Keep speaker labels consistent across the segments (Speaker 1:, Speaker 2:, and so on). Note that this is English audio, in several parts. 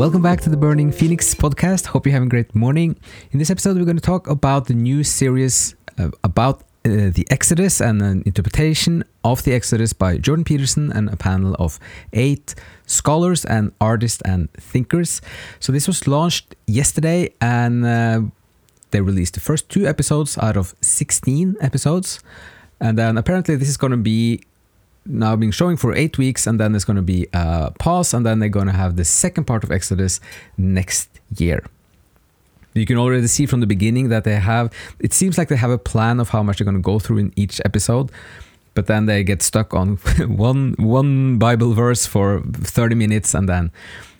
Speaker 1: Welcome back to the Burning Phoenix podcast. Hope you're having a great morning. In this episode, we're going to talk about the new series uh, about uh, the Exodus and an interpretation of the Exodus by Jordan Peterson and a panel of eight scholars and artists and thinkers. So, this was launched yesterday and uh, they released the first two episodes out of 16 episodes. And then apparently, this is going to be now being showing for eight weeks, and then there's going to be a pause, and then they're going to have the second part of Exodus next year. You can already see from the beginning that they have, it seems like they have a plan of how much they're going to go through in each episode, but then they get stuck on one one Bible verse for 30 minutes, and then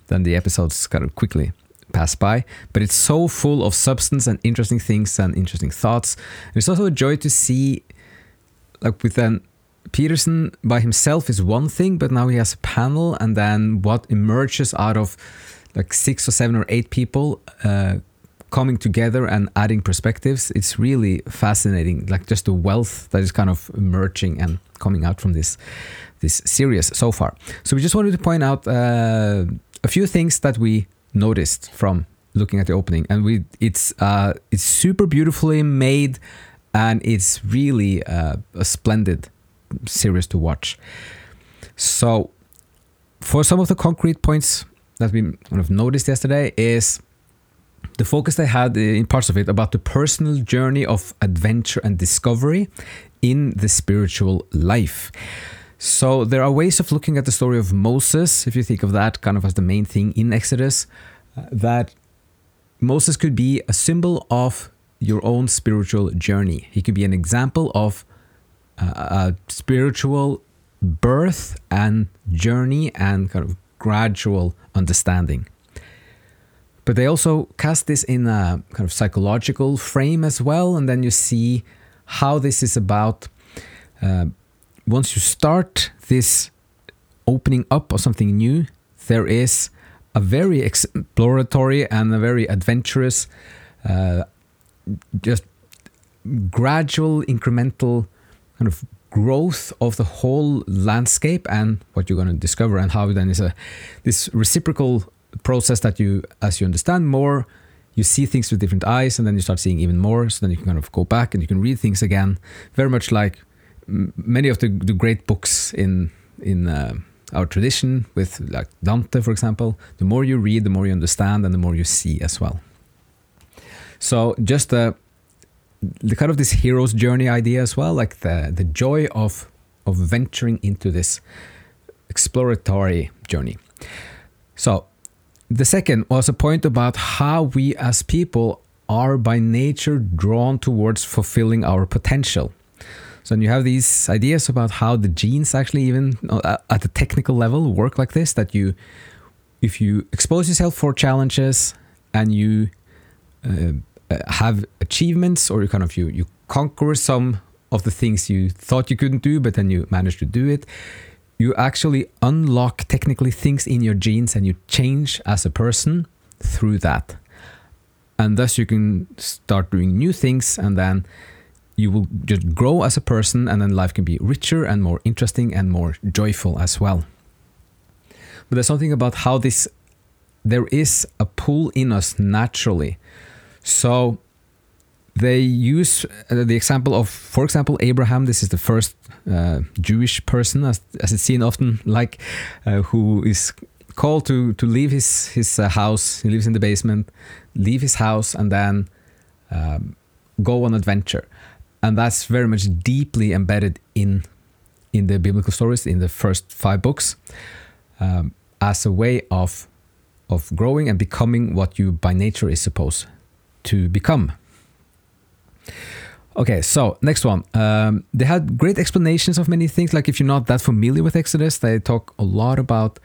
Speaker 1: then the episodes kind of quickly pass by. But it's so full of substance and interesting things and interesting thoughts. And it's also a joy to see, like with an Peterson by himself is one thing, but now he has a panel, and then what emerges out of like six or seven or eight people uh, coming together and adding perspectives. It's really fascinating, like just the wealth that is kind of emerging and coming out from this this series so far. So we just wanted to point out uh, a few things that we noticed from looking at the opening, and we it's uh, it's super beautifully made, and it's really uh, a splendid series to watch. So, for some of the concrete points that we kind of noticed yesterday is the focus they had in parts of it about the personal journey of adventure and discovery in the spiritual life. So there are ways of looking at the story of Moses, if you think of that kind of as the main thing in Exodus, uh, that Moses could be a symbol of your own spiritual journey. He could be an example of a spiritual birth and journey and kind of gradual understanding. But they also cast this in a kind of psychological frame as well, and then you see how this is about. Uh, once you start this opening up of something new, there is a very exploratory and a very adventurous, uh, just gradual, incremental kind of growth of the whole landscape and what you're going to discover and how then is a this reciprocal process that you as you understand more you see things with different eyes and then you start seeing even more. So then you can kind of go back and you can read things again. Very much like many of the, the great books in in uh, our tradition with like Dante for example the more you read the more you understand and the more you see as well. So just a the kind of this hero's journey idea as well, like the the joy of of venturing into this exploratory journey. So the second was a point about how we as people are by nature drawn towards fulfilling our potential. So and you have these ideas about how the genes actually even uh, at the technical level work like this that you if you expose yourself for challenges and you uh, Uh, have achievements or you kind of you you conquer some of the things you thought you couldn't do but then you manage to do it. You actually unlock technically things in your genes and you change as a person through that. And thus you can start doing new things and then you will just grow as a person and then life can be richer and more interesting and more joyful as well. But there's something about how this there is a pull in us naturally so they use uh, the example of, for example, Abraham. This is the first uh, Jewish person, as, as it's seen often, like uh, who is called to to leave his his uh, house. He lives in the basement, leave his house, and then um, go on adventure. And that's very much deeply embedded in in the biblical stories in the first five books um, as a way of of growing and becoming what you by nature is supposed to become. Okay, so next one. Um, they had great explanations of many things. Like if you're not that familiar with Exodus, they talk a lot about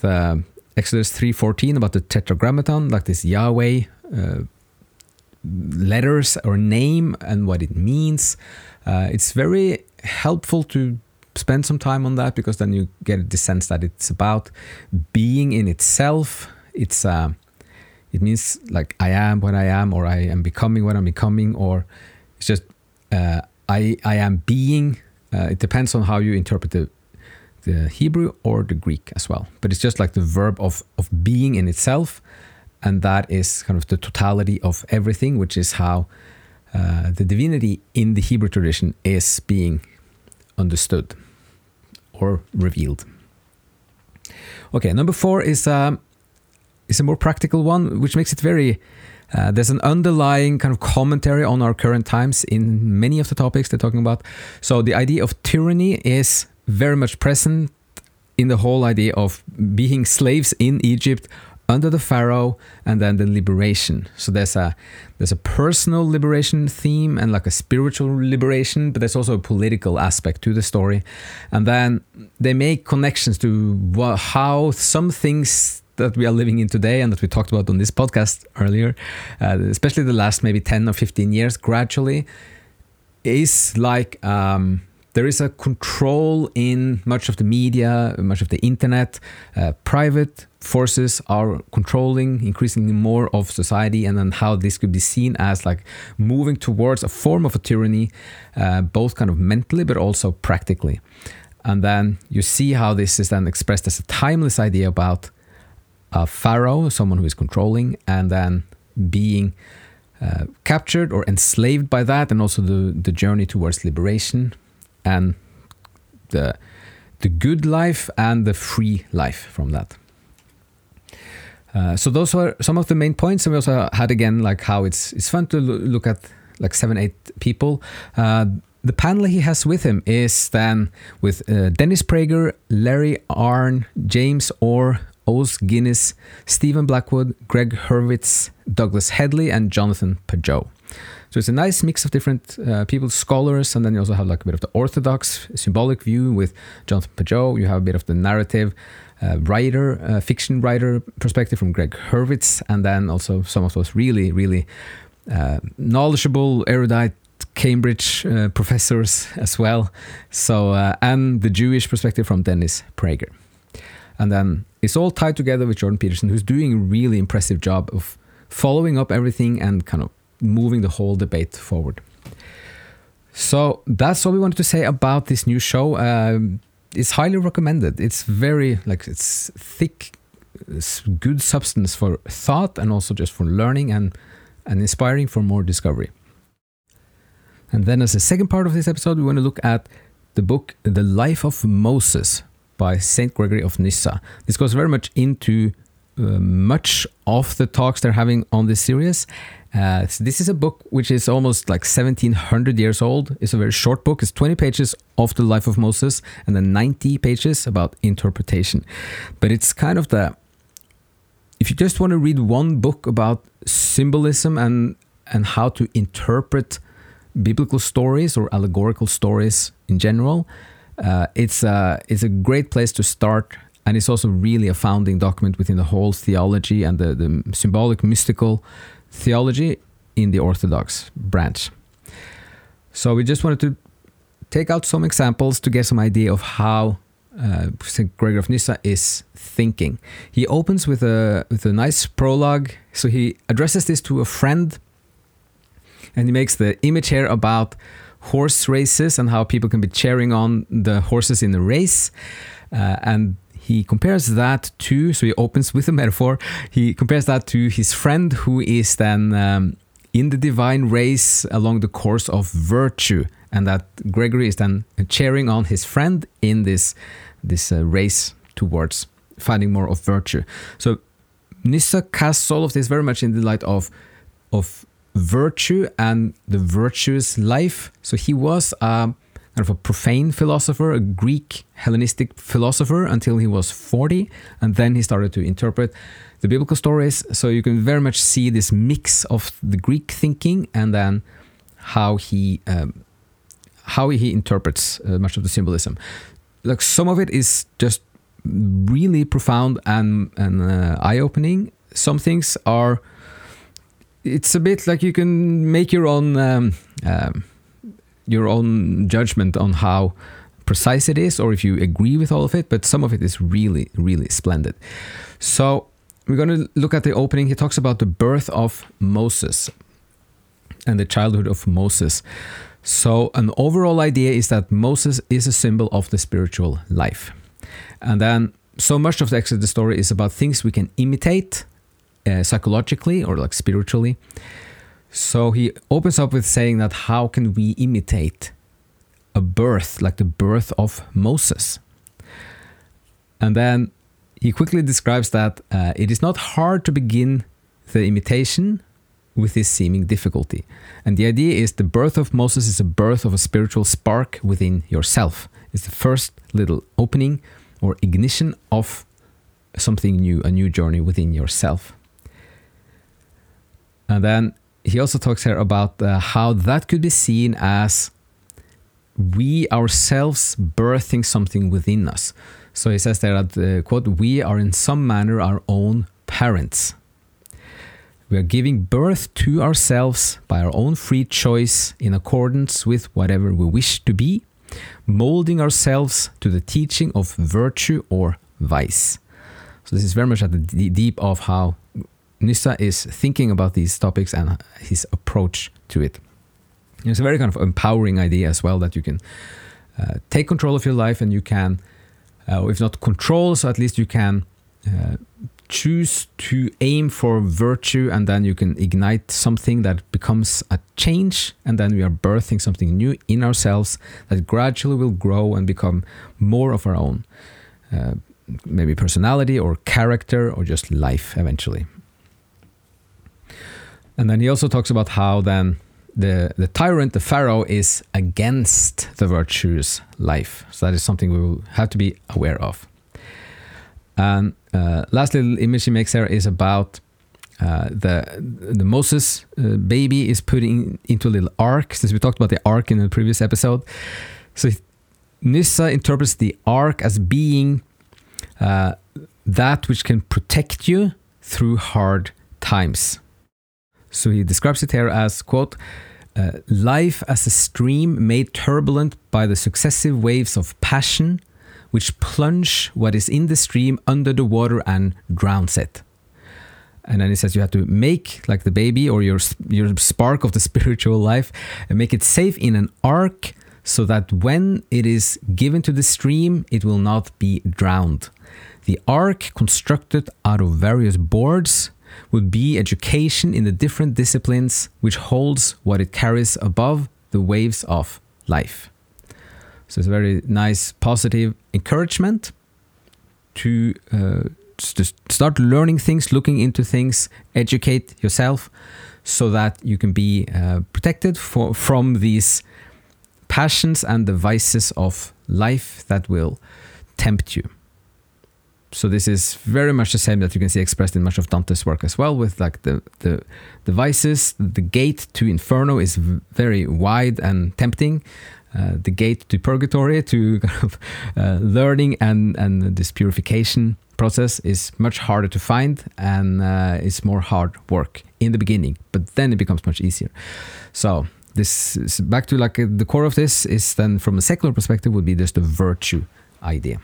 Speaker 1: the Exodus 3:14 about the Tetragrammaton, like this Yahweh uh, letters or name and what it means. Uh, it's very helpful to spend some time on that because then you get the sense that it's about being in itself. It's uh, it means like I am what I am, or I am becoming what I'm becoming, or it's just uh, I I am being. Uh, it depends on how you interpret the the Hebrew or the Greek as well. But it's just like the verb of, of being in itself. And that is kind of the totality of everything, which is how uh, the divinity in the Hebrew tradition is being understood or revealed. Okay, number four is um, is a more practical one, which makes it very. Uh, there's an underlying kind of commentary on our current times in many of the topics they're talking about. So the idea of tyranny is very much present in the whole idea of being slaves in Egypt under the pharaoh and then the liberation so there's a there's a personal liberation theme and like a spiritual liberation but there's also a political aspect to the story and then they make connections to how some things that we are living in today and that we talked about on this podcast earlier uh, especially the last maybe 10 or 15 years gradually is like um, there is a control in much of the media, much of the internet. Uh, private forces are controlling increasingly more of society, and then how this could be seen as like moving towards a form of a tyranny, uh, both kind of mentally but also practically. And then you see how this is then expressed as a timeless idea about a pharaoh, someone who is controlling, and then being. Uh, captured or enslaved by that, and also the, the journey towards liberation, and the the good life and the free life from that. Uh, so those are some of the main points, and we also had again like how it's it's fun to look at like seven eight people. Uh, the panel he has with him is then with uh, Dennis Prager, Larry Arnn, James Orr, Os Guinness, Stephen Blackwood, Gregg Hurwitz, Douglas Hedley, and Jonathan Pageau. So it's a nice mix of different uh, people, scholars, and then you also have like a bit of the orthodox symbolic view with Jonathan Pageau. You have a bit of the narrative uh, writer, uh, fiction writer perspective from Gregg Hurwitz, and then also some of those really, really uh, knowledgeable, erudite Cambridge uh, professors as well. So uh, and the Jewish perspective from Dennis Prager, and then it's all tied together with Jordan Peterson, who's doing a really impressive job of following up everything and kind of moving the whole debate forward. So that's all we wanted to say about this new show. Um, it's highly recommended. It's very like it's thick, it's good substance for thought and also just for learning and and inspiring for more discovery. And then as a second part of this episode, we want to look at the book The Life of Moses by Saint Gregory of Nyssa. This goes very much into uh, much of the talks they're having on this series uh, so this is a book which is almost like 1700 years old. It's a very short book. It's 20 pages of the life of Moses and then 90 pages about interpretation. But it's kind of the if you just want to read one book about symbolism and and how to interpret biblical stories or allegorical stories in general, uh, it's a it's a great place to start. And it's also really a founding document within the whole theology and the, the symbolic, mystical theology in the Orthodox branch. So we just wanted to take out some examples to get some idea of how uh, St. Gregory of Nyssa is thinking. He opens with a with a nice prologue. So he addresses this to a friend, and he makes the image here about horse races and how people can be cheering on the horses in the race, uh, and he compares that to, so he opens with a metaphor, he compares that to his friend who is then um, in the divine race along the course of virtue. And that Gregory is then cheering on his friend in this, this uh, race towards finding more of virtue. So Nyssa casts all of this very much in the light of, of virtue and the virtuous life. So he was. Um, kind of a profane philosopher, a Greek Hellenistic philosopher until he was 40, and then he started to interpret the biblical stories. So you can very much see this mix of the Greek thinking and then how he um, how he interprets uh, much of the symbolism. Like some of it is just really profound and and uh, eye opening. Some things are. It's a bit like you can make your own. Um, um, your own judgment on how precise it is or if you agree with all of it, but some of it is really, really splendid. So we're going to look at the opening. He talks about the birth of Moses and the childhood of Moses. So, an overall idea is that Moses is a symbol of the spiritual life. And then so much of the Exodus story is about things we can imitate uh, psychologically or like spiritually. So he opens up with saying that how can we imitate a birth, like the birth of Moses? And then he quickly describes that uh, it is not hard to begin the imitation with this seeming difficulty. And the idea is the birth of Moses is a birth of a spiritual spark within yourself. It's the first little opening or ignition of something new, a new journey within yourself. And then he also talks here about uh, how that could be seen as we ourselves birthing something within us. So he says there that, uh, quote, we are in some manner our own parents. We are giving birth to ourselves by our own free choice in accordance with whatever we wish to be, molding ourselves to the teaching of virtue or vice. So, this is very much at the deep of how Nyssa is thinking about these topics and his approach to it. It's a very kind of empowering idea as well that you can uh, take control of your life and you can, uh, if not control, so at least you can uh, choose to aim for virtue and then you can ignite something that becomes a change and then we are birthing something new in ourselves that gradually will grow and become more of our own uh, maybe personality or character or just life eventually and then he also talks about how then the, the tyrant, the pharaoh, is against the virtuous life. So that is something we will have to be aware of. And uh, last little image he makes there is about uh, the the Moses uh, baby is putting into a little ark. Since we talked about the ark in the previous episode, so Nyssa interprets the ark as being uh, that which can protect you through hard times. So he describes it here as quote. Uh, life as a stream made turbulent by the successive waves of passion, which plunge what is in the stream under the water and drowns it. And then he says you have to make like the baby or your your spark of the spiritual life and make it safe in an ark so that when it is given to the stream it will not be drowned. The ark constructed out of various boards would be education in the different disciplines which holds what it carries above the waves of life. So it's a very nice, positive encouragement to, uh, start learning things, looking into things, educate yourself, so that you can be uh, protected for, from these passions and the vices of life that will tempt you. So this is very much the same that you can see expressed in much of Dante's work as well, with like the the, the vices. The gate to Inferno is very wide and tempting, uh, the gate to purgatory to kind of uh, learning and and this purification process is much harder to find and uh, it's more hard work in the beginning but then it becomes much easier. So this is back to like the core of this is then from a secular perspective would be just the virtue idea.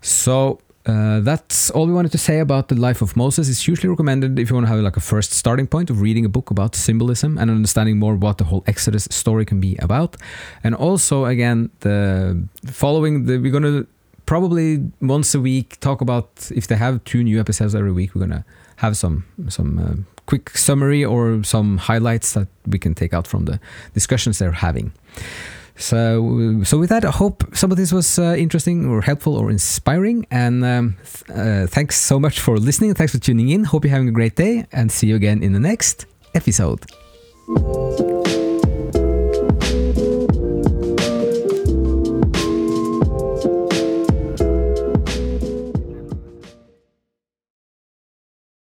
Speaker 1: So uh, that's all we wanted to say about the life of Moses. It's usually recommended if you want to have like a first starting point of reading a book about symbolism and understanding more what the whole Exodus story can be about. And also, again, the following the we're gonna probably once a week talk about if they have two new episodes every week. We're gonna have some some uh, quick summary or some highlights that we can take out from the discussions they're having. So, so with that, I hope some of this was uh, interesting or helpful or inspiring. And um, uh, thanks so much for listening. Thanks for tuning in. Hope you're having a great day and see you again in the next episode.